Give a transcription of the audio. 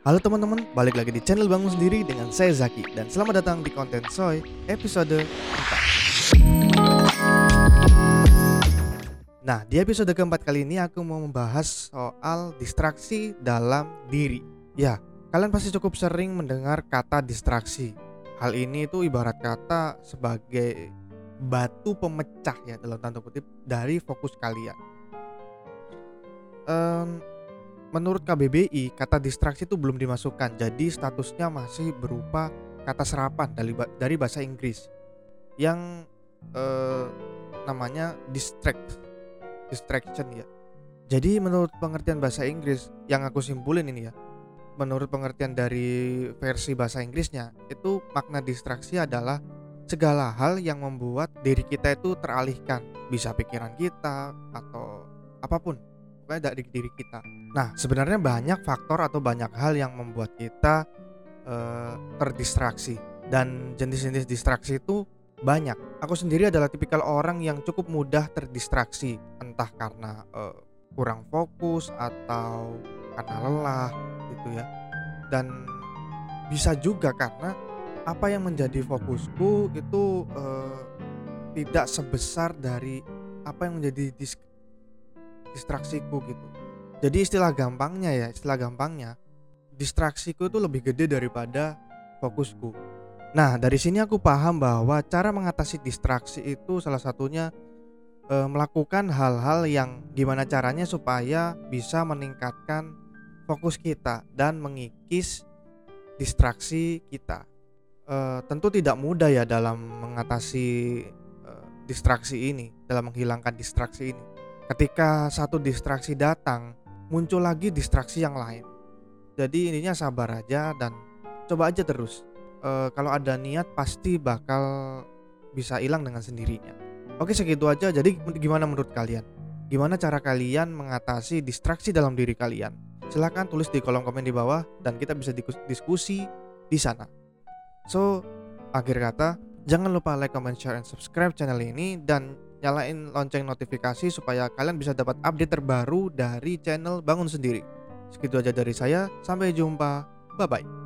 Halo teman-teman, balik lagi di channel Bangun Sendiri dengan saya Zaki dan selamat datang di konten Soy episode 4. Nah, di episode keempat kali ini aku mau membahas soal distraksi dalam diri. Ya, kalian pasti cukup sering mendengar kata distraksi. Hal ini itu ibarat kata sebagai batu pemecah ya dalam tanda kutip dari fokus kalian. Um, menurut KBBI kata distraksi itu belum dimasukkan jadi statusnya masih berupa kata serapan dari dari bahasa Inggris. Yang eh, namanya distract distraction ya. Jadi menurut pengertian bahasa Inggris yang aku simpulin ini ya menurut pengertian dari versi bahasa Inggrisnya itu makna distraksi adalah segala hal yang membuat diri kita itu teralihkan. Bisa pikiran kita atau apa pun dari diri kita. Nah, sebenarnya banyak faktor atau banyak hal yang membuat kita uh, terdistraksi dan jenis-jenis distraksi itu banyak. Aku sendiri adalah tipikal orang yang cukup mudah terdistraksi, entah karena uh, kurang fokus atau karena lelah gitu ya. Dan bisa juga karena apa yang menjadi fokusku itu uh, tidak sebesar dari apa yang menjadi distraksiku gitu. Jadi istilah gampangnya ya istilah gampangnya distraksiku itu lebih gede daripada fokusku. Nah dari sini aku paham bahwa cara mengatasi distraksi itu salah satunya e, melakukan hal-hal yang gimana caranya supaya bisa meningkatkan fokus kita dan mengikis distraksi kita. E, tentu tidak mudah ya dalam mengatasi e, distraksi ini dalam menghilangkan distraksi ini Ketika satu distraksi datang, muncul lagi distraksi yang lain. Jadi intinya sabar aja dan coba aja terus. E, kalau ada niat pasti bakal bisa hilang dengan sendirinya. Oke segitu aja. Jadi gimana menurut kalian? Gimana cara kalian mengatasi distraksi dalam diri kalian? Silahkan tulis di kolom komen di bawah dan kita bisa diskusi di sana. So, akhir kata, jangan lupa like, comment, share, and subscribe channel ini dan nyalain lonceng notifikasi supaya kalian bisa dapat update terbaru dari channel Bangun Sendiri. Segitu aja dari saya, sampai jumpa, bye bye.